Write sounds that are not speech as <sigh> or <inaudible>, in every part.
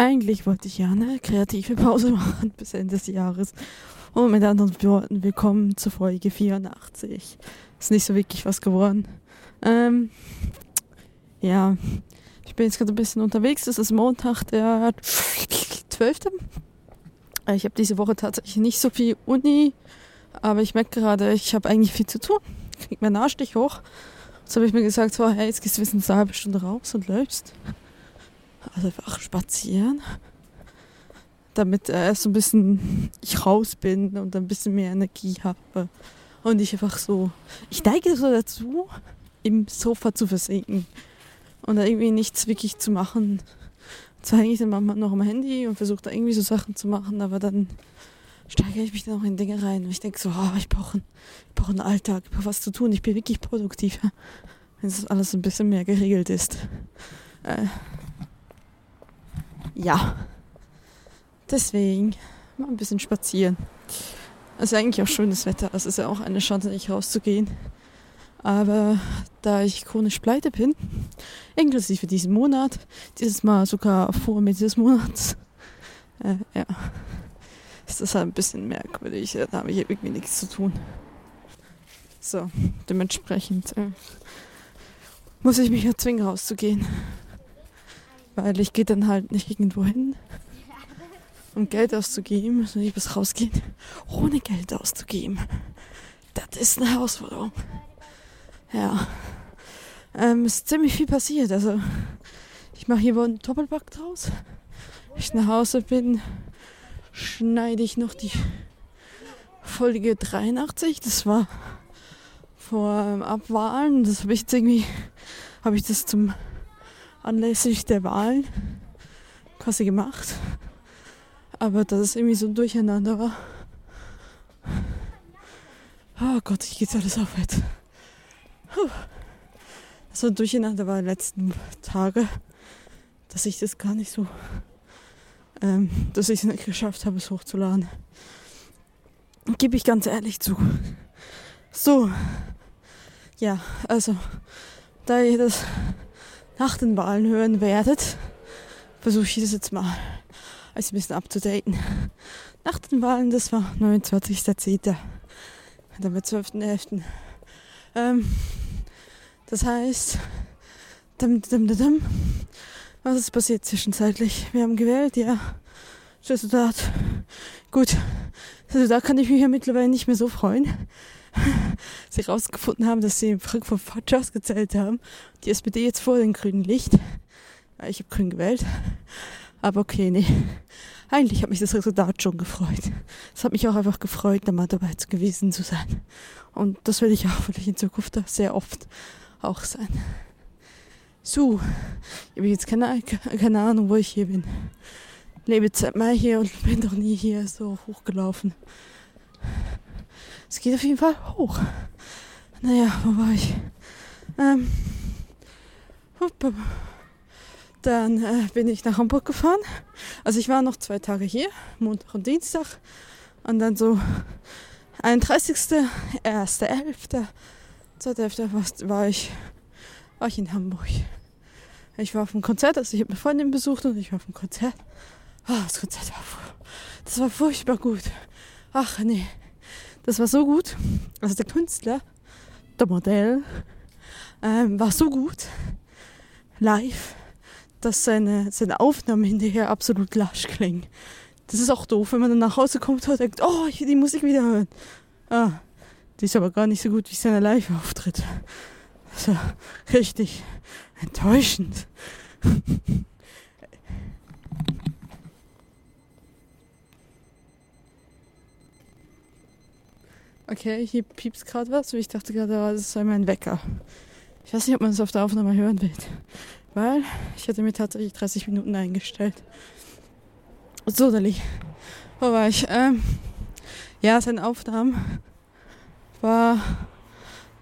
Eigentlich wollte ich ja eine kreative Pause <laughs> machen bis Ende des Jahres. Und mit anderen Worten, willkommen zur Folge 84. Ist nicht so wirklich was geworden. Ähm, ja, ich bin jetzt gerade ein bisschen unterwegs. Es ist Montag, der 12. Ich habe diese Woche tatsächlich nicht so viel Uni, aber ich merke gerade, ich habe eigentlich viel zu tun. Ich kriege meinen Arsch nicht hoch. Jetzt habe ich mir gesagt, so, hey, jetzt gehst du eine halbe Stunde raus und läufst. Also einfach spazieren. Damit äh, so ein bisschen ich raus bin und ein bisschen mehr Energie habe. Und ich einfach so, ich neige so dazu, im Sofa zu versinken. Und da irgendwie nichts wirklich zu machen. Zwar hänge ich dann manchmal noch am Handy und versuche da irgendwie so Sachen zu machen, aber dann steigere ich mich dann auch in Dinge rein. Und ich denke so, oh, ich brauche einen, brauch einen Alltag, ich brauche was zu tun. Ich bin wirklich produktiver, <laughs> wenn es alles ein bisschen mehr geregelt ist. Äh, ja. Deswegen mal ein bisschen spazieren. Es ist eigentlich auch schönes Wetter. Es ist ja auch eine Chance, nicht rauszugehen. Aber da ich chronisch pleite bin, inklusive diesen Monat, dieses Mal sogar vor Mitte des Monats, äh, ja, ist das halt ein bisschen merkwürdig. Da habe ich irgendwie nichts zu tun. So, dementsprechend äh, muss ich mich erzwingen, rauszugehen. Weil ich gehe dann halt nicht irgendwo hin, <laughs> um Geld auszugeben, sondern ich muss rausgehen, ohne Geld auszugeben. Das ist eine Herausforderung. Ja. Ähm, es ist ziemlich viel passiert. Also, ich mache hier wohl einen Doppelback draus. Wenn ich nach Hause bin, schneide ich noch die Folge 83. Das war vor ähm, Abwahlen. Das habe ich jetzt irgendwie, habe ich das zum anlässlich der Wahlen quasi gemacht. Aber dass es irgendwie so ein Durcheinander war. Oh Gott, ich geht's alles aufwärts. Puh. So ein Durcheinander war in den letzten Tage, dass ich das gar nicht so, ähm, dass ich es nicht geschafft habe, es hochzuladen. Gebe ich ganz ehrlich zu. So, ja, also, da ihr das nach den Wahlen hören werdet, versuche ich das jetzt mal als ein bisschen abzudaten. Nach den Wahlen, das war 29.10. Dann wird 12.11. Ähm, das heißt, dum, dum, dum, was ist passiert zwischenzeitlich? Wir haben gewählt, ja. Resultat. Gut. Also da kann ich mich ja mittlerweile nicht mehr so freuen. <laughs> sie herausgefunden haben, dass sie in Frankfurt falsch ausgezählt haben. Die SPD jetzt vor den Grünen Licht. Ich habe Grün gewählt. Aber okay, nee. Eigentlich hat mich das Resultat schon gefreut. Es hat mich auch einfach gefreut, da mal dabei gewesen zu sein. Und das werde ich auch wirklich in Zukunft sehr oft auch sein. So, ich habe jetzt keine, keine Ahnung, wo ich hier bin. Lebe seit Mai hier und <laughs> bin doch nie hier so hochgelaufen. Es geht auf jeden Fall hoch. Naja, wo war ich? Ähm, dann äh, bin ich nach Hamburg gefahren. Also ich war noch zwei Tage hier, Montag und Dienstag. Und dann so 31., 1.11., 2.11. war ich, war ich in Hamburg. Ich war auf dem Konzert, also ich habe eine Freundin besucht und ich war auf dem Konzert. Oh, das Konzert war, das war furchtbar gut. Ach nee, das war so gut. Also der Künstler, der Modell, ähm, war so gut live, dass seine, seine Aufnahmen hinterher absolut lasch klingen. Das ist auch doof, wenn man dann nach Hause kommt und denkt, oh, ich will die Musik wieder hören. Ah, die ist aber gar nicht so gut wie seine Live-Auftritt. Ja richtig enttäuschend. <laughs> Okay, hier piepst gerade was. Ich dachte gerade, das sei mein Wecker. Ich weiß nicht, ob man es auf der Aufnahme hören will. Weil ich hatte mir tatsächlich 30 Minuten eingestellt. So, Dali. Wo war ich? Ähm, ja, seine Aufnahmen war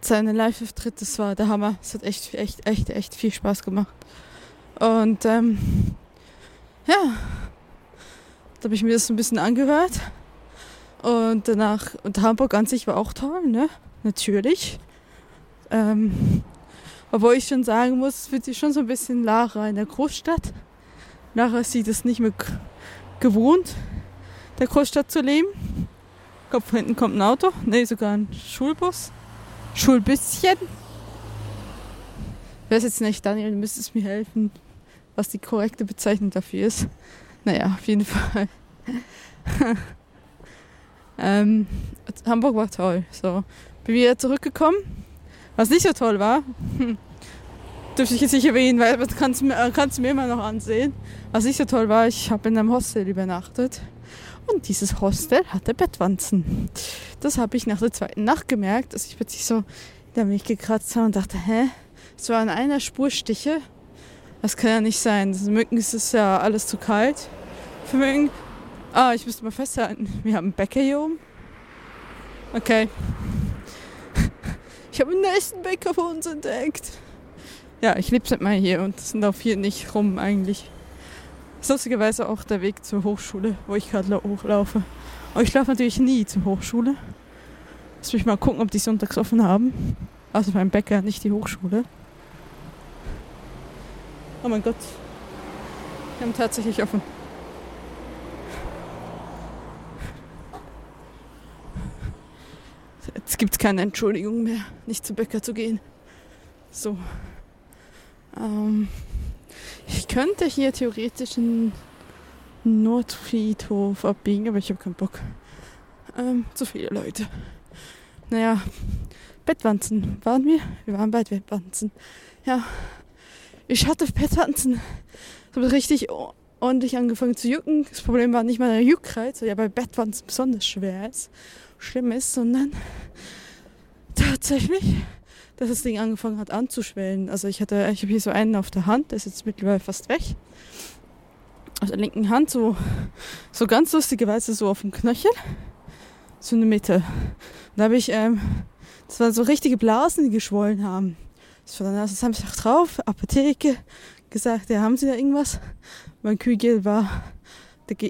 seine Live-Auftritt, das war der Hammer. Es hat echt, echt, echt, echt viel Spaß gemacht. Und ähm, ja, da habe ich mir das ein bisschen angehört. Und danach, und Hamburg an sich war auch toll, ne? Natürlich. Ähm, obwohl ich schon sagen muss, es fühlt sich schon so ein bisschen Lara in der Großstadt. Nachher ist sie das nicht mehr gewohnt, der Großstadt zu leben. Glaube, von hinten kommt ein Auto. Ne, sogar ein Schulbus. Schulbüsschen. Ich weiß jetzt nicht, Daniel, du müsstest mir helfen, was die korrekte Bezeichnung dafür ist. Naja, auf jeden Fall. <laughs> ähm, Hamburg war toll. So, bin wieder zurückgekommen. Was nicht so toll war, <laughs> dürfte ich jetzt nicht erwähnen, weil das kannst mir, kannst du mir immer noch ansehen. Was nicht so toll war, ich habe in einem Hostel übernachtet. Und dieses Hostel hatte Bettwanzen. Das habe ich nach der zweiten Nacht gemerkt, dass ich plötzlich so in mich gekratzt habe und dachte, hä? Es waren einer Spur Stiche. Das kann ja nicht sein. Mücken ist es ja alles zu kalt. Für Mücken. Ah, ich müsste mal festhalten. <laughs> Wir haben einen Bäcker hier oben. Okay. <laughs> Ich habe einen nächsten Bäcker für uns entdeckt. Ja, ich lebe seit mal hier und sind auch hier nicht rum eigentlich. lustigerweise auch der Weg zur Hochschule, wo ich gerade hochlaufe. Aber ich laufe natürlich nie zur Hochschule. Lass mich mal gucken, ob die sonntags offen haben. Also beim Bäcker, nicht die Hochschule. Oh mein Gott. Die haben tatsächlich offen. Jetzt gibt es keine Entschuldigung mehr, nicht zum Bäcker zu gehen. So. Ähm, ich könnte hier theoretisch einen Nordfriedhof abbiegen, aber ich habe keinen Bock. Ähm, zu viele Leute. Naja, Bettwanzen waren wir. Wir waren bei Bettwanzen. Ja, ich hatte Bettwanzen. Ich habe richtig ordentlich angefangen zu jucken. Das Problem war nicht mal der Juckreiz, der ja bei Bettwanzen besonders schwer ist, schlimm ist, sondern <laughs> tatsächlich, dass das Ding angefangen hat anzuschwellen. Also ich hatte, ich habe hier so einen auf der Hand, der ist jetzt mittlerweile fast weg. Auf der linken Hand, so, so ganz lustigerweise so auf dem Knöchel, so in der Mitte. Da habe ich ähm, das waren so richtige Blasen, die geschwollen haben. Das war dann haben sie auch drauf, Apotheke, gesagt, ja, haben sie da irgendwas? Mein Kühlgel war,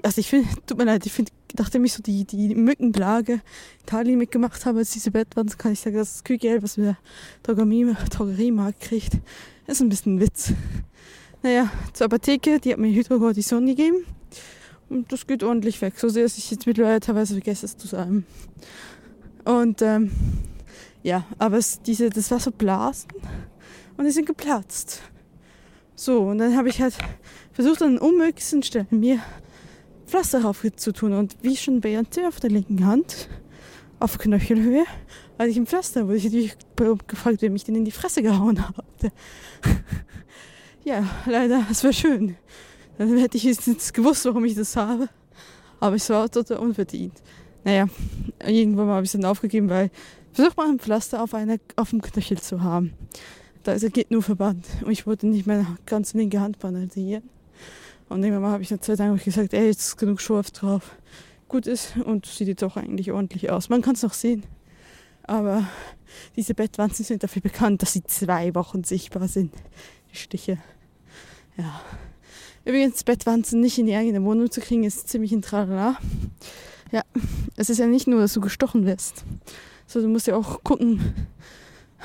also ich finde, tut mir leid, ich finde, nachdem ich so die, die Mückenplage Italien mitgemacht habe, als diese Bettwanzen, kann ich sagen, das Kühlgel, was mir der Drogeriemarkt kriegt, ist ein bisschen ein Witz. Naja, zur Apotheke, die hat mir Hydrocortison gegeben. Und das geht ordentlich weg. So sehr, dass ich jetzt mittlerweile teilweise vergesse, es zu sagen. Und ähm, ja, aber es, diese, das war so Blasen und die sind geplatzt. So, und dann habe ich halt versucht, an den unmöglichsten Stellen mir Pflaster drauf zu tun. Und wie schon wähnte, auf der linken Hand, auf Knöchelhöhe, hatte ich ein Pflaster, wo ich natürlich gefragt, wer mich denn in die Fresse gehauen hat. <laughs> ja, leider, es war schön. Dann hätte ich jetzt gewusst, warum ich das habe. Aber es war total unverdient. Naja, irgendwann mal habe ich es dann aufgegeben, weil Versuch mal ein Pflaster auf, eine, auf dem Knöchel zu haben. Da ist er geht nur Verband. Und ich wollte nicht meine ganze linke Hand banalisieren. Und irgendwann habe ich eine Zeit lang gesagt, ey, jetzt ist genug Schurf drauf. Gut ist und sieht jetzt auch eigentlich ordentlich aus. Man kann es noch sehen. Aber diese Bettwanzen sind dafür bekannt, dass sie zwei Wochen sichtbar sind. Die Stiche. Ja. Übrigens, Bettwanzen nicht in die eigene Wohnung zu kriegen, ist ziemlich ein Tralala. Ja, es ist ja nicht nur, dass du gestochen wirst, so, du musst ja auch gucken,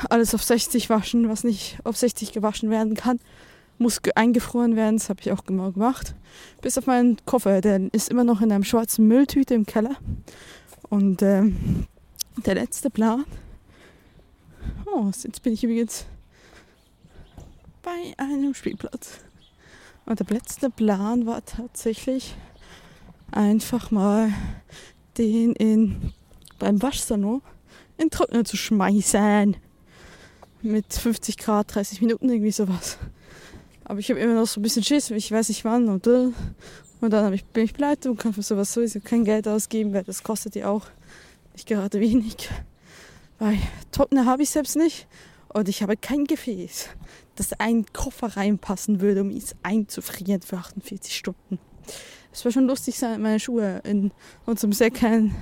alles auf 60 waschen, was nicht auf 60 gewaschen werden kann, muss eingefroren werden. Das habe ich auch genau gemacht. Bis auf meinen Koffer, der ist immer noch in einem schwarzen Mülltüte im Keller. Und ähm, der letzte Plan. Oh, jetzt bin ich übrigens bei einem Spielplatz. Und der letzte Plan war tatsächlich einfach mal den in beim Waschsalon in den Trockner zu schmeißen. Mit 50 Grad, 30 Minuten, irgendwie sowas. Aber ich habe immer noch so ein bisschen Schiss, ich weiß nicht wann und, und dann ich, bin ich pleite und kann für sowas sowieso kein Geld ausgeben, weil das kostet ja auch nicht gerade wenig. Weil Trockner habe ich selbst nicht und ich habe kein Gefäß, das ein Koffer reinpassen würde, um es einzufrieren für 48 Stunden. Es war schon lustig, meine Schuhe in unserem sehr kleinen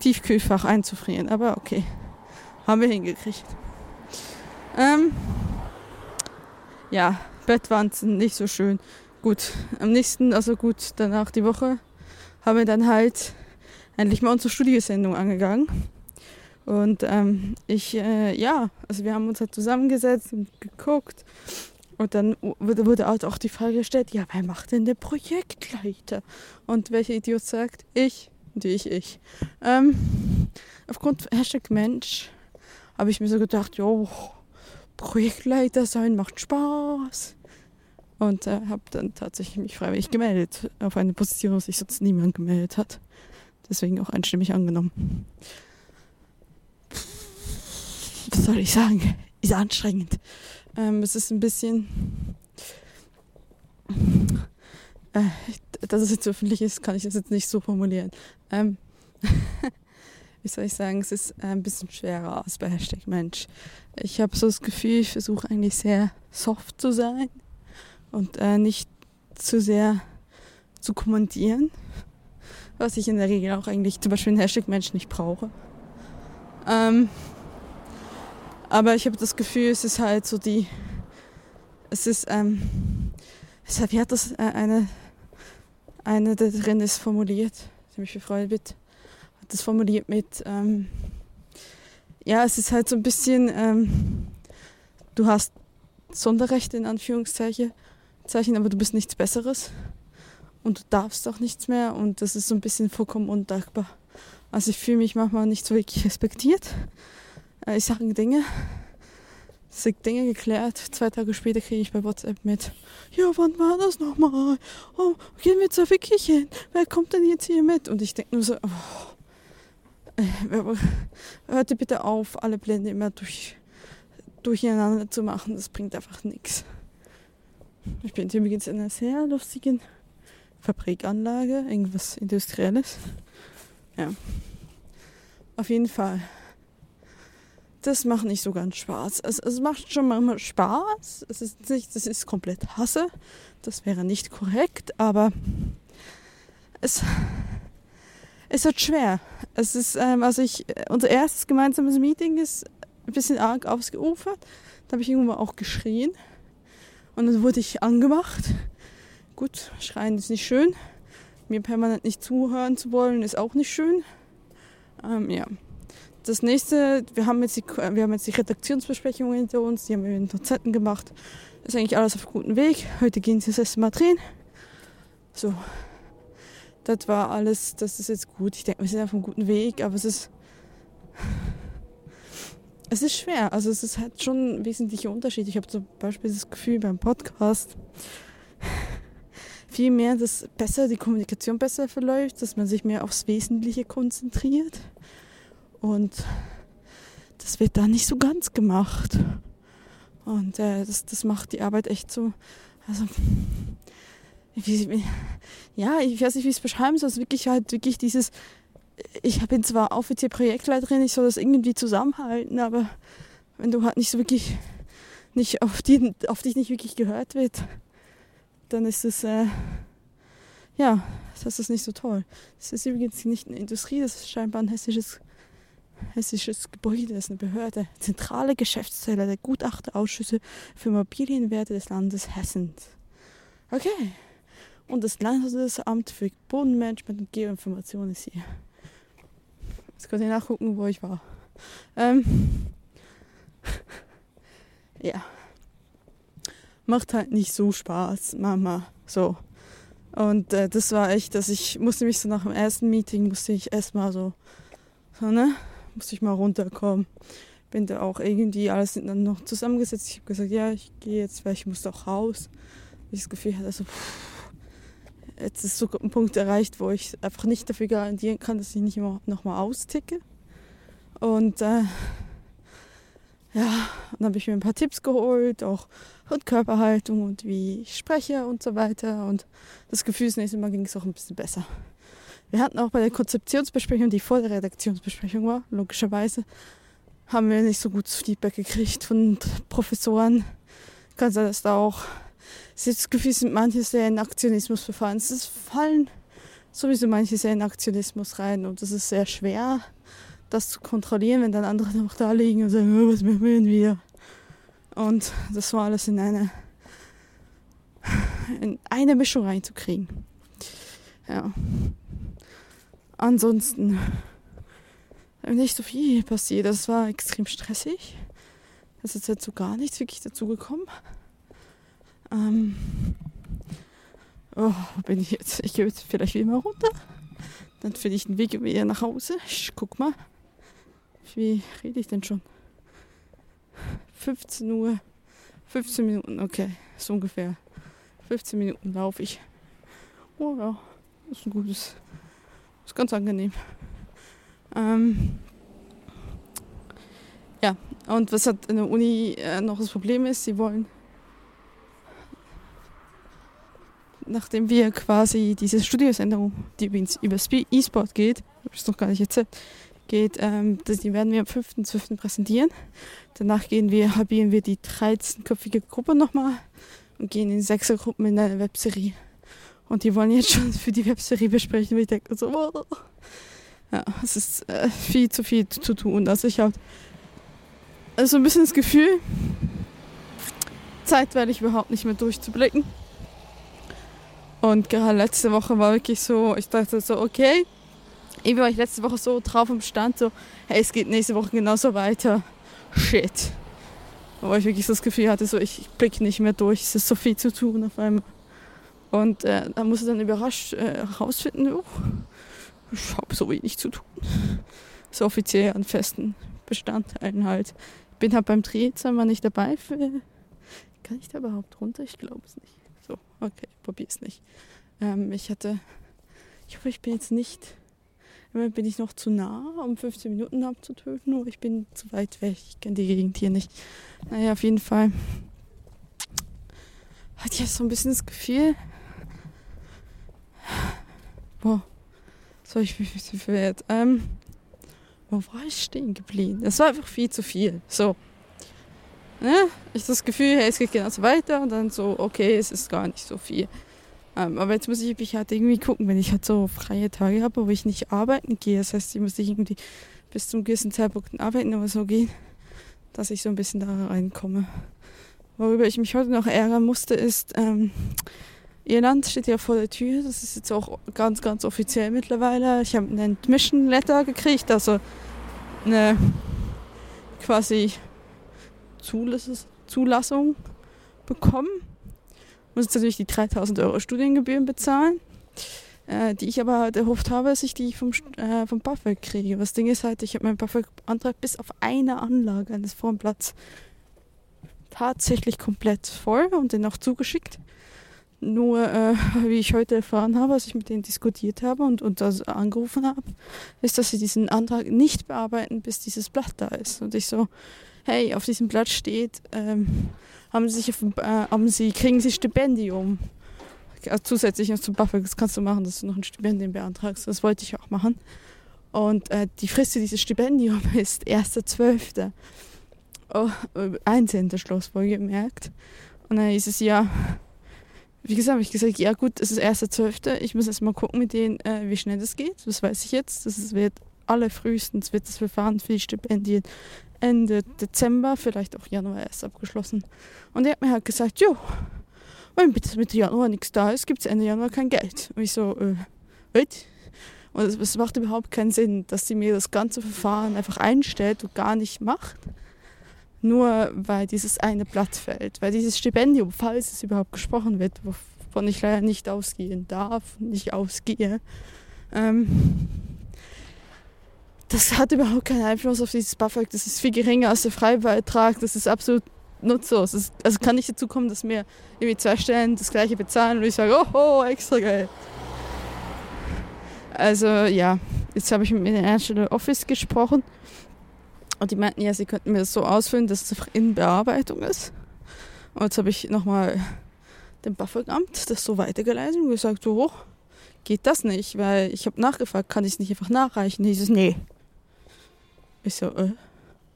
Tiefkühlfach einzufrieren. Aber okay, haben wir hingekriegt. Ähm, ja, Bettwanzen nicht so schön. Gut, am nächsten, also gut, danach die Woche, haben wir dann halt endlich mal unsere Studiosendung angegangen. Und ähm, ich, äh, ja, also wir haben uns halt zusammengesetzt und geguckt. Und dann wurde, wurde auch die Frage gestellt, ja, wer macht denn der Projektleiter? Und welcher Idiot sagt, ich, und ich, ich. Ähm, aufgrund Hashtag Mensch habe ich mir so gedacht, jo, Projektleiter sein macht Spaß. Und äh, habe dann tatsächlich mich freiwillig gemeldet auf eine Position, wo sich sonst niemand gemeldet hat. Deswegen auch einstimmig angenommen. Was soll ich sagen? Ist anstrengend. Ähm, es ist ein bisschen. Äh, dass es jetzt öffentlich ist, kann ich das jetzt nicht so formulieren. Ähm, <laughs> wie soll ich sagen, es ist ein bisschen schwerer als bei Hashtag Mensch. Ich habe so das Gefühl, ich versuche eigentlich sehr soft zu sein und äh, nicht zu sehr zu kommandieren, was ich in der Regel auch eigentlich zum Beispiel in Hashtag Mensch nicht brauche. Ähm, aber ich habe das Gefühl, es ist halt so die, es ist, ähm, wie hat das äh, eine, eine da drin ist formuliert, die mich Freude bitte, hat das formuliert mit, ähm, ja, es ist halt so ein bisschen, ähm, du hast Sonderrechte in Anführungszeichen, Zeichen, aber du bist nichts Besseres und du darfst auch nichts mehr und das ist so ein bisschen vollkommen undankbar. Also ich fühle mich manchmal nicht so wirklich respektiert. Äh, ich sage Dinge, sind Dinge geklärt. Zwei Tage später kriege ich bei WhatsApp mit, ja, wann war das nochmal? Oh, gehen wir zur wirklich hin? Wer kommt denn jetzt hier mit? Und ich denke nur so, oh, <laughs> äh, hört bitte auf, alle Blende immer durch, durcheinander zu machen. Das bringt einfach nichts. Ich bin übrigens in einer sehr lustigen Fabrikanlage, irgendwas Industrielles. Ja. Auf jeden Fall. Das macht nicht so ganz Spaß. Es, es macht schon manchmal Spaß. Es ist nicht, das ist komplett Hasse. Das wäre nicht korrekt, aber es, es wird schwer. Es ist, ähm, also ich, unser erstes gemeinsames Meeting ist ein bisschen arg ausgeufert. Da habe ich irgendwann auch geschrien. Und dann wurde ich angemacht. Gut, schreien ist nicht schön. Mir permanent nicht zuhören zu wollen, ist auch nicht schön. Ähm, ja. Das nächste, wir haben, jetzt die, wir haben jetzt die Redaktionsbesprechung hinter uns, die haben wir mit den Dozenten gemacht. Ist eigentlich alles auf gutem Weg. Heute gehen sie das erste Mal drehen. So. Das war alles, das ist jetzt gut. Ich denke, wir sind auf einem guten Weg, aber es ist es ist schwer. Also es ist halt schon ein wesentlicher Unterschied. Ich habe zum Beispiel das Gefühl beim Podcast viel mehr, dass besser die Kommunikation besser verläuft, dass man sich mehr aufs Wesentliche konzentriert. Und das wird da nicht so ganz gemacht. Und äh, das, das macht die Arbeit echt so. Also, ja, ich weiß nicht, wie ich es beschreiben soll. Es ist wirklich halt wirklich dieses ich bin zwar offiziell Projektleiterin, ich soll das irgendwie zusammenhalten, aber wenn du halt nicht so wirklich nicht auf, die, auf dich nicht wirklich gehört wird, dann ist es äh, ja, das ist nicht so toll. Das ist übrigens nicht eine Industrie, das ist scheinbar ein hessisches, hessisches Gebäude, das ist eine Behörde. Zentrale Geschäftsstelle der Gutachterausschüsse für Immobilienwerte des Landes Hessen. Okay. Und das Landesamt für Bodenmanagement und Geoinformation ist hier. Jetzt könnt ihr nachgucken, wo ich war. Ähm, <laughs> ja. Macht halt nicht so Spaß, Mama. So. Und äh, das war echt, dass ich musste mich so nach dem ersten Meeting, musste ich erstmal so, so, ne? Musste ich mal runterkommen. Bin da auch irgendwie alles dann noch zusammengesetzt. Ich habe gesagt, ja, ich gehe jetzt, weil ich muss auch raus. Ich das Gefühl hatte, also, pff, jetzt ist so ein Punkt erreicht, wo ich einfach nicht dafür garantieren kann, dass ich nicht immer nochmal austicke. Und äh, ja, dann habe ich mir ein paar Tipps geholt, auch und Körperhaltung und wie ich spreche und so weiter. Und das Gefühl, das nächste Mal ging es auch ein bisschen besser. Wir hatten auch bei der Konzeptionsbesprechung, die vor der Redaktionsbesprechung war, logischerweise, haben wir nicht so gutes Feedback gekriegt von Professoren. Kann sein, dass da auch das Gefühl, sind manche sehr in Aktionismus verfallen. Es fallen sowieso manche sehr in Aktionismus rein und es ist sehr schwer, das zu kontrollieren, wenn dann andere <laughs> noch da liegen und sagen, oh, was machen wir? Und das war alles in eine, in eine Mischung reinzukriegen. Ja. Ansonsten nicht so viel passiert. Das war extrem stressig. Es ist jetzt so gar nichts wirklich dazu gekommen. Ähm, oh, bin ich jetzt? Ich gehe jetzt vielleicht wieder mal runter. Dann finde ich den Weg wieder nach Hause. Ich guck mal. Wie rede ich denn schon? 15 Uhr. 15 Minuten, okay. So ungefähr. 15 Minuten laufe ich. Oh ja, ist ein gutes. Ist ganz angenehm. Ähm, ja, und was hat in der Uni äh, noch das Problem ist, sie wollen, nachdem wir quasi diese Studiosänderung, die übrigens über E-Sport geht, habe ich noch gar nicht erzählt, geht, ähm, die werden wir am 5.12. präsentieren. Danach gehen wir, halbieren wir die 13-köpfige Gruppe nochmal und gehen in Sechsergruppen in eine Webserie. Und die wollen jetzt schon für die Webserie besprechen. Und ich denke so, oh. ja, es ist äh, viel zu viel zu tun. Also ich habe also ein bisschen das Gefühl, zeitweilig überhaupt nicht mehr durchzublicken. Und gerade letzte Woche war wirklich so, ich dachte so, okay, irgendwie war ich letzte Woche so drauf im Stand, so, hey, es geht nächste Woche genauso weiter. Shit. Wo ich wirklich so das Gefühl hatte, so, ich blicke nicht mehr durch, es ist so viel zu tun auf einmal. Und äh, da musste dann überrascht äh, herausfinden, oh, ich habe so wenig zu tun. So offiziell an festen Bestandteilen halt. Ich bin halt beim Drehzimmer nicht dabei. Für, kann ich da überhaupt runter? Ich glaube es nicht. Okay, probier es nicht. Ähm, ich hatte, ich hoffe, ich bin jetzt nicht, immer bin ich noch zu nah, um 15 Minuten abzutöten, aber ich bin zu weit weg. Ich kenne die Gegend hier nicht. Naja, auf jeden Fall hatte ich jetzt so ein bisschen das Gefühl, boah, so ich bin verwehrt. Ähm, wo war ich stehen geblieben? Das war einfach viel zu viel. So. Ne? Ich das Gefühl, hey, es geht genauso weiter und dann so, okay, es ist gar nicht so viel. Ähm, aber jetzt muss ich mich halt irgendwie gucken, wenn ich halt so freie Tage habe, wo ich nicht arbeiten gehe. Das heißt, ich muss ich irgendwie bis zum gewissen Zeitpunkt arbeiten oder so gehen, dass ich so ein bisschen da reinkomme. Worüber ich mich heute noch ärgern musste, ist, ähm, Irland steht ja vor der Tür. Das ist jetzt auch ganz, ganz offiziell mittlerweile. Ich habe einen Admission Letter gekriegt, also eine quasi Zulassung bekommen. Muss jetzt natürlich die 3000 Euro Studiengebühren bezahlen, äh, die ich aber halt erhofft habe, dass ich die vom, äh, vom BAföG kriege. Das Ding ist halt, ich habe meinen BAföG-Antrag bis auf eine Anlage eines Formplatz tatsächlich komplett voll und den auch zugeschickt. Nur, äh, <laughs> wie ich heute erfahren habe, als ich mit denen diskutiert habe und, und das angerufen habe, ist, dass sie diesen Antrag nicht bearbeiten, bis dieses Blatt da ist. Und ich so, hey, auf diesem Blatt steht, ähm, haben sie, sich auf, äh, haben sie, kriegen sie Stipendium. Also zusätzlich zum BAföG, das kannst du machen, dass du noch ein Stipendium beantragst. Das wollte ich auch machen. Und äh, die Frist für dieses Stipendium <laughs> ist 1.12. Oh, einzelne Schluss wohlgemerkt. Und dann hieß es ja, wie gesagt, habe ich gesagt, ja gut, es ist 1.12. Ich muss erst mal gucken mit denen, äh, wie schnell das geht. Das weiß ich jetzt. Das wird alle frühestens wird das Verfahren für die Stipendien Ende Dezember, vielleicht auch Januar erst abgeschlossen. Und er hat mir halt gesagt, jo, wenn bitte Mitte Januar nichts da ist, gibt es Ende Januar kein Geld. Und ich so, äh, wait. Und es, es macht überhaupt keinen Sinn, dass sie mir das ganze Verfahren einfach einstellt und gar nicht macht nur weil dieses eine Blatt fällt. Weil dieses Stipendium, falls es überhaupt gesprochen wird, wovon ich leider nicht ausgehen darf, nicht ausgehe, ähm, das hat überhaupt keinen Einfluss auf dieses BAföG. Das ist viel geringer als der Freibeitrag. Das ist absolut nutzlos. Ist, also kann nicht dazu kommen, dass mir irgendwie zwei Stellen das gleiche bezahlen und ich sage, oh, oh extra Geld. Also ja, jetzt habe ich mit dem National Office gesprochen und die meinten, ja, sie könnten mir das so ausfüllen, dass es in Bearbeitung ist. Und jetzt habe ich nochmal dem BAföG-Amt das so weitergeleitet und gesagt, so, geht das nicht, weil ich habe nachgefragt, kann ich es nicht einfach nachreichen? Hieß es, nee. Ich so, äh,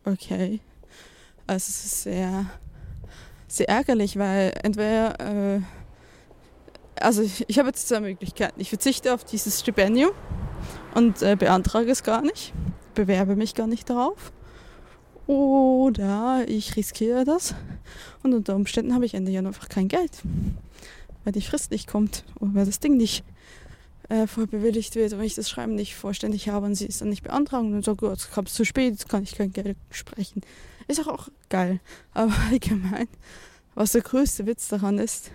okay. Also es ist sehr, sehr ärgerlich, weil entweder, äh, also ich, ich habe jetzt zwei Möglichkeiten. Ich verzichte auf dieses Stipendium und äh, beantrage es gar nicht, bewerbe mich gar nicht darauf. Oder ich riskiere das und unter Umständen habe ich Ende Januar einfach kein Geld, weil die Frist nicht kommt oder weil das Ding nicht äh, bewilligt wird und ich das Schreiben nicht vollständig habe und sie es dann nicht beantragen und dann so, gut, es kommt zu spät, jetzt kann ich kein Geld sprechen. Ist auch, auch geil, <laughs> aber allgemein was der größte Witz daran ist,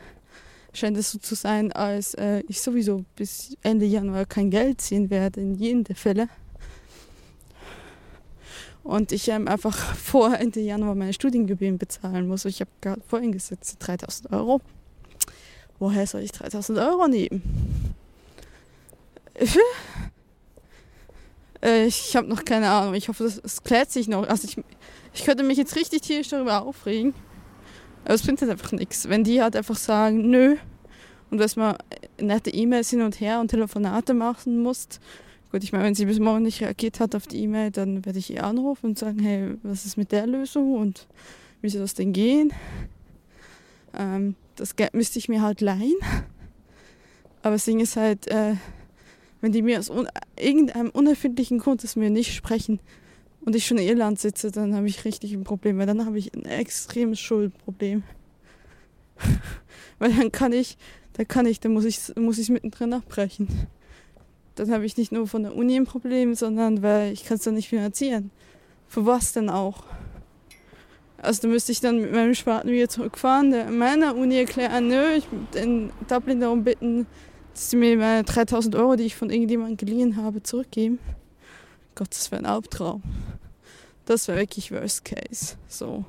scheint es so zu sein, als äh, ich sowieso bis Ende Januar kein Geld ziehen werde in jedem der Fälle. Und ich ähm, einfach <laughs> vor Ende Januar meine Studiengebühren bezahlen muss. Ich habe gerade vorhin gesagt, 3000 Euro. Woher soll ich 3000 Euro nehmen? <laughs> Äh, ich habe noch keine Ahnung. Ich hoffe, es klärt sich noch. Also ich, ich könnte mich jetzt richtig tierisch darüber aufregen. Aber es bringt halt einfach nichts. Wenn die halt einfach sagen, nö, und dass man nette E-Mails hin und her und Telefonate machen muss. Gut, ich meine, wenn sie bis morgen nicht reagiert hat auf die E-Mail, dann werde ich ihr anrufen und sagen, hey, was ist mit der Lösung und wie soll das denn gehen? Ähm, das Geld müsste ich mir halt leihen. Aber das Ding ist halt, äh, wenn die mir aus un irgendeinem unerfindlichen Grund das mir nicht sprechen und ich schon in Irland sitze, dann habe ich richtig ein Problem, weil dann habe ich ein extremes Schuldproblem. <laughs> weil dann kann ich, da kann ich, dann muss ich muss mittendrin abbrechen. Dann habe ich nicht nur von der Uni ein Problem, sondern weil ich kann es dann nicht finanzieren. Für was denn auch? Also da müsste ich dann mit meinem Spaten wieder zurückfahren, der meiner Uni erklären, nö, ich in Dublin darum bitten, dass sie mir meine 3000 Euro, die ich von irgendjemandem geliehen habe, zurückgeben. Gott, das wäre ein Albtraum. Das wäre wirklich Worst Case. So.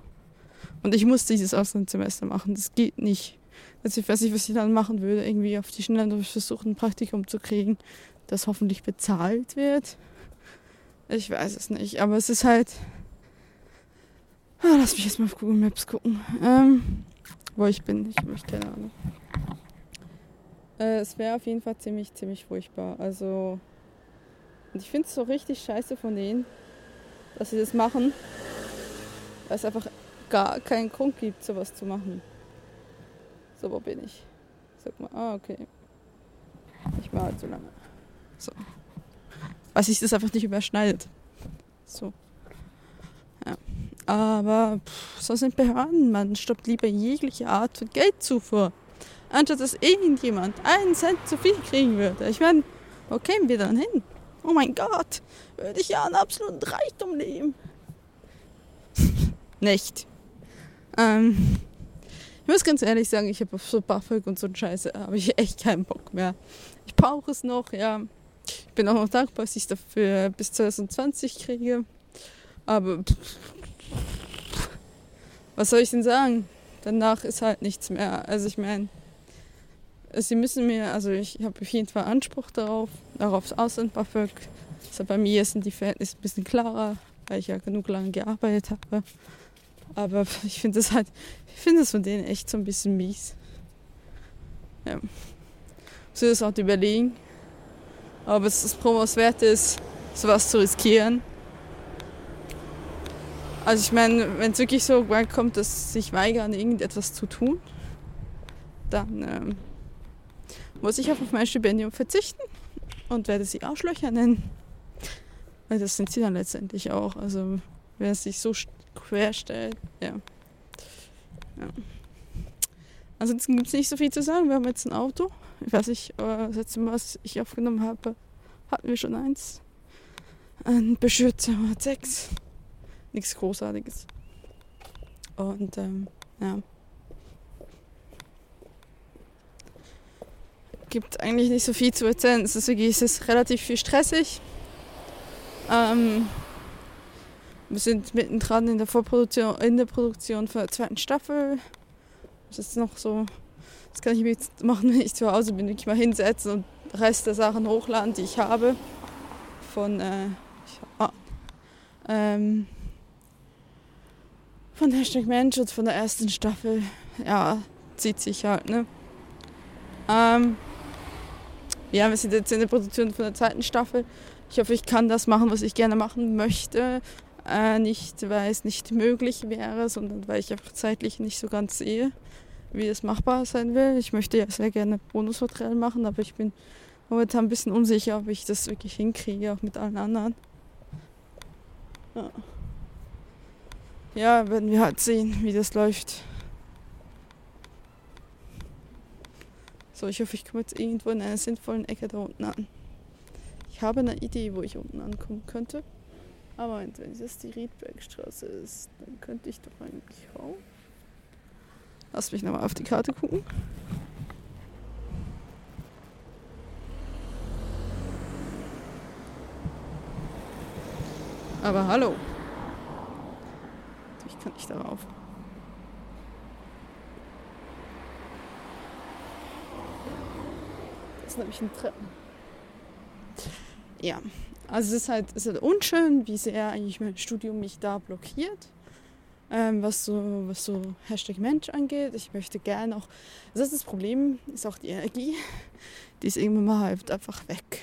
Und ich muss dieses Auslandssemester machen. Das geht nicht. Also ich weiß nicht, was ich dann machen würde. Irgendwie auf die Schnelle versuchen, ein Praktikum zu kriegen, das hoffentlich bezahlt wird. Ich weiß es nicht. Aber es ist halt. Ah, lass mich jetzt mal auf Google Maps gucken. Ähm, wo ich bin. Ich möchte keine Ahnung. Äh, es wäre auf jeden Fall ziemlich, ziemlich furchtbar. Also, ich finde es so richtig scheiße von denen, dass sie das machen, weil es einfach gar keinen Grund gibt, sowas zu machen. So, wo bin ich? Sag mal, ah, okay. Ich mal halt so lange. So. Weil sich das einfach nicht überschneidet. So. Ja. Aber pff, so sind Behörden. Man stoppt lieber jegliche Art von Geldzufuhr anstatt dass irgendjemand einen Cent zu viel kriegen würde. Ich meine, wo kämen wir dann hin? Oh mein Gott, würde ich ja einen absoluten Reichtum leben. <laughs> Nicht. Ähm, ich muss ganz ehrlich sagen, ich habe auf so BAföG und so eine Scheiße habe ich echt keinen Bock mehr. Ich brauche es noch, ja. Ich bin auch noch dankbar, dass ich es dafür bis 2020 kriege. Aber was soll ich denn sagen? Danach ist halt nichts mehr. Also ich meine, sie müssen mir, also ich habe auf jeden Fall Anspruch darauf, darauf Ausland BAföG. Also bei mir sind die Verhältnisse ein bisschen klarer, weil ich ja genug lange gearbeitet habe. Aber ich finde es halt, ich finde es von denen echt so ein bisschen mies. Ja. Ich das auch überlegen, ob es das Promos wert ist, sowas zu riskieren. Also ich meine, wenn es wirklich so weit kommt, dass sich weigern, irgendetwas zu tun, dann ähm, muss ich auf mein Stipendium verzichten und werde sie Arschlöcher nennen. Weil das sind sie dann letztendlich auch. Also wer sich so quer stellt, ja. ja. Ansonsten gibt es nicht so viel zu sagen. Wir haben jetzt ein Auto. Ich weiß nicht, aber das letzte Mal, was ich aufgenommen habe, hatten wir schon eins. Ein Beschützer 6. Nichts Großartiges. Und ähm, ja. gibt eigentlich nicht so viel zu erzählen. Es ist es relativ viel stressig. Ähm, wir sind mittendran in der Vorproduktion, in der Produktion für der zweiten Staffel. Das ist noch so, das kann ich mir jetzt machen, <laughs> wenn ich zu Hause bin, ich mal hinsetzen und Rest der Sachen hochladen, die ich habe. Von, äh, ich, ah, ähm, von Hashtag Mensch und von der ersten Staffel. Ja, zieht sich halt, ne? Ähm, ja, wir sind jetzt in der Produktion von der zweiten Staffel. Ich hoffe, ich kann das machen, was ich gerne machen möchte. Äh, nicht, weil es nicht möglich wäre, sondern weil ich einfach zeitlich nicht so ganz sehe, wie es machbar sein will. Ich möchte ja sehr gerne Bonusmaterial machen, aber ich bin momentan ein bisschen unsicher, ob ich das wirklich hinkriege, auch mit allen anderen. Ja, ja werden wir halt sehen, wie das läuft. So, ich hoffe, ich komme jetzt irgendwo in einer sinnvollen Ecke da unten an. Ich habe eine Idee, wo ich unten ankommen könnte. Aber wenn das die Riedbergstraße ist, dann könnte ich doch eigentlich auch. Lass mich nochmal auf die Karte gucken. Aber hallo. Ich kann nicht darauf. Das ist nämlich ein Treppen. Ja, also es ist halt, es ist halt unschön, wie sehr eigentlich mein Studium mich da blockiert. Ähm, was, so, was so Hashtag Mensch angeht. Ich möchte gerne auch, das ist das Problem, ist auch die Energie, die ist irgendwann mal halt einfach weg.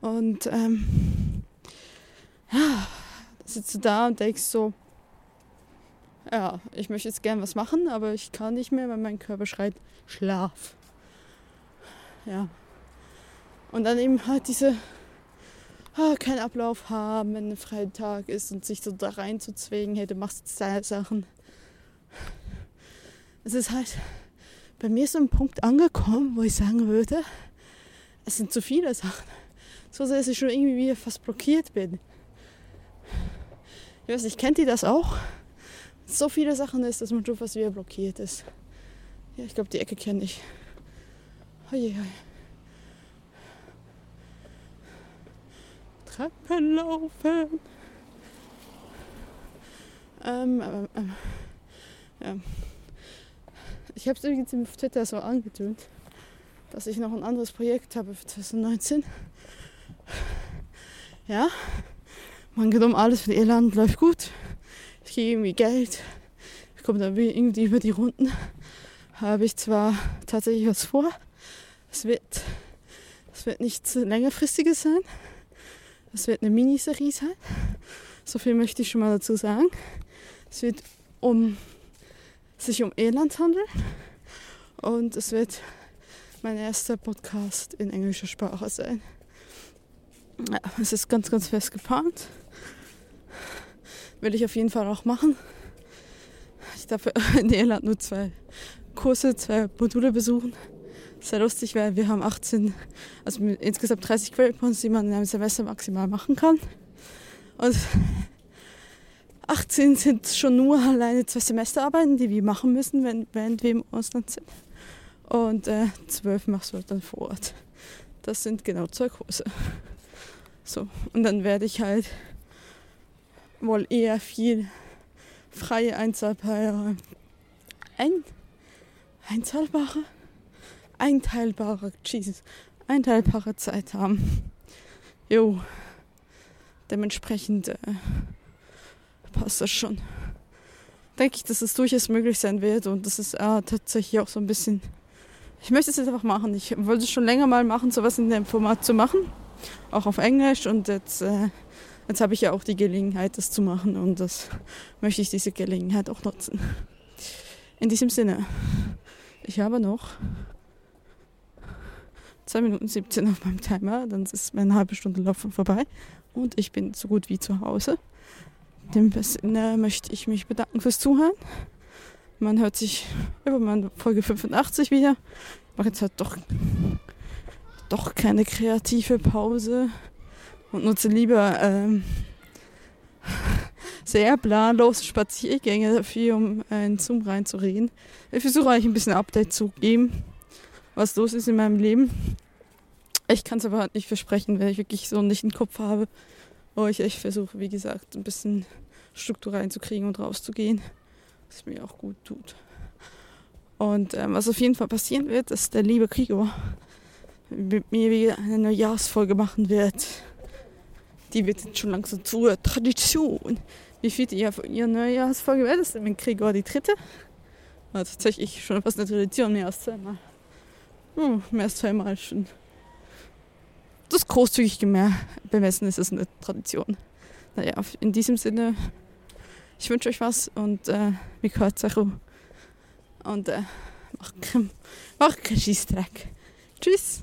Und ähm, ja, sitzt du da und denkst so, ja, ich möchte jetzt gern was machen, aber ich kann nicht mehr, weil mein Körper schreit Schlaf. Ja. Und dann eben halt diese oh, keinen Ablauf haben, wenn ein freier Tag ist und sich so da reinzuzwingen, hey, du machst jetzt deine Sachen. Es ist halt bei mir so ein Punkt angekommen, wo ich sagen würde, es sind zu viele Sachen. So sehr, dass ich schon irgendwie fast blockiert bin. Ich weiß nicht, kennt ihr das auch? So viele Sachen ist, dass man schon fast wieder blockiert ist. Ja, ich glaube, die Ecke kenne ich. Hoi, hoi. Treppen laufen. Ähm, ähm, ähm, ja. Ich habe es übrigens auf Twitter so angetönt, dass ich noch ein anderes Projekt habe für 2019. Ja, man um alles für Irland, läuft gut. Kriege irgendwie Geld. Ich komme da irgendwie über die Runden. Habe ich zwar tatsächlich was vor. Es wird, es wird nichts längerfristiges sein. Es wird eine Miniserie sein. So viel möchte ich schon mal dazu sagen. Es wird um, sich um Irland handeln. Und es wird mein erster Podcast in englischer Sprache sein. Ja, es ist ganz, ganz fest geplant. Will ich auf jeden Fall auch machen. Ich darf <laughs> in Irland nur zwei Kurse, zwei Module besuchen sehr lustig, weil wir haben 18, also insgesamt 30 Credit Points, die man in einem Semester maximal machen kann. Und <laughs> 18 sind schon nur alleine zwei Semesterarbeiten, die wir machen müssen, wenn, während wir im Ausland sind. Und äh, 12 machst du dann vor Ort. Das sind genau zwei Kurse. So, und dann werde ich halt wohl eher viel freie einzahlbare, ein, einzahlbare einteilbare, Jesus, einteilbare Zeit haben. Jo, dementsprechend äh, passt das schon. Denke ich, dass es durchaus möglich sein wird und das ist äh, tatsächlich auch so ein bisschen. Ich möchte es jetzt einfach machen. Ich wollte es schon länger mal machen, sowas in dem Format zu machen, auch auf Englisch und jetzt, äh, jetzt habe ich ja auch die Gelegenheit, das zu machen und das möchte ich diese Gelegenheit auch nutzen. In diesem Sinne, ich habe noch 2 Minuten 17 auf meinem Timer, dann ist meine halbe Stunde Laufen vorbei und ich bin so gut wie zu Hause. Dem Sinne möchte ich mich bedanken fürs Zuhören. Man hört sich über meine Folge 85 wieder. Ich mache jetzt halt doch, doch keine kreative Pause und nutze lieber ähm, sehr planlose Spaziergänge dafür, um in Zoom reinzureden. Ich versuche eigentlich ein bisschen Update zu geben was los ist in meinem Leben. Ich kann es aber nicht versprechen, wenn ich wirklich so nicht einen Kopf habe. wo ich echt versuche, wie gesagt, ein bisschen Struktur reinzukriegen und rauszugehen, was mir auch gut tut. Und ähm, was auf jeden Fall passieren wird, dass der liebe Gregor mit mir wieder eine Neujahrsfolge machen wird. Die wird schon langsam zur Tradition. Wie viel ihr von ihrer Neujahrsfolge wäre das mit Gregor die dritte? War tatsächlich schon fast eine Tradition, mehr als zweimal. Hm, mehr als zweimal schon. Das großzügig bemessen ist es eine Tradition. Naja, in diesem Sinne, ich wünsche euch was und äh, mich hört Sache. Und äh, macht keinen Schießdreck. Tschüss.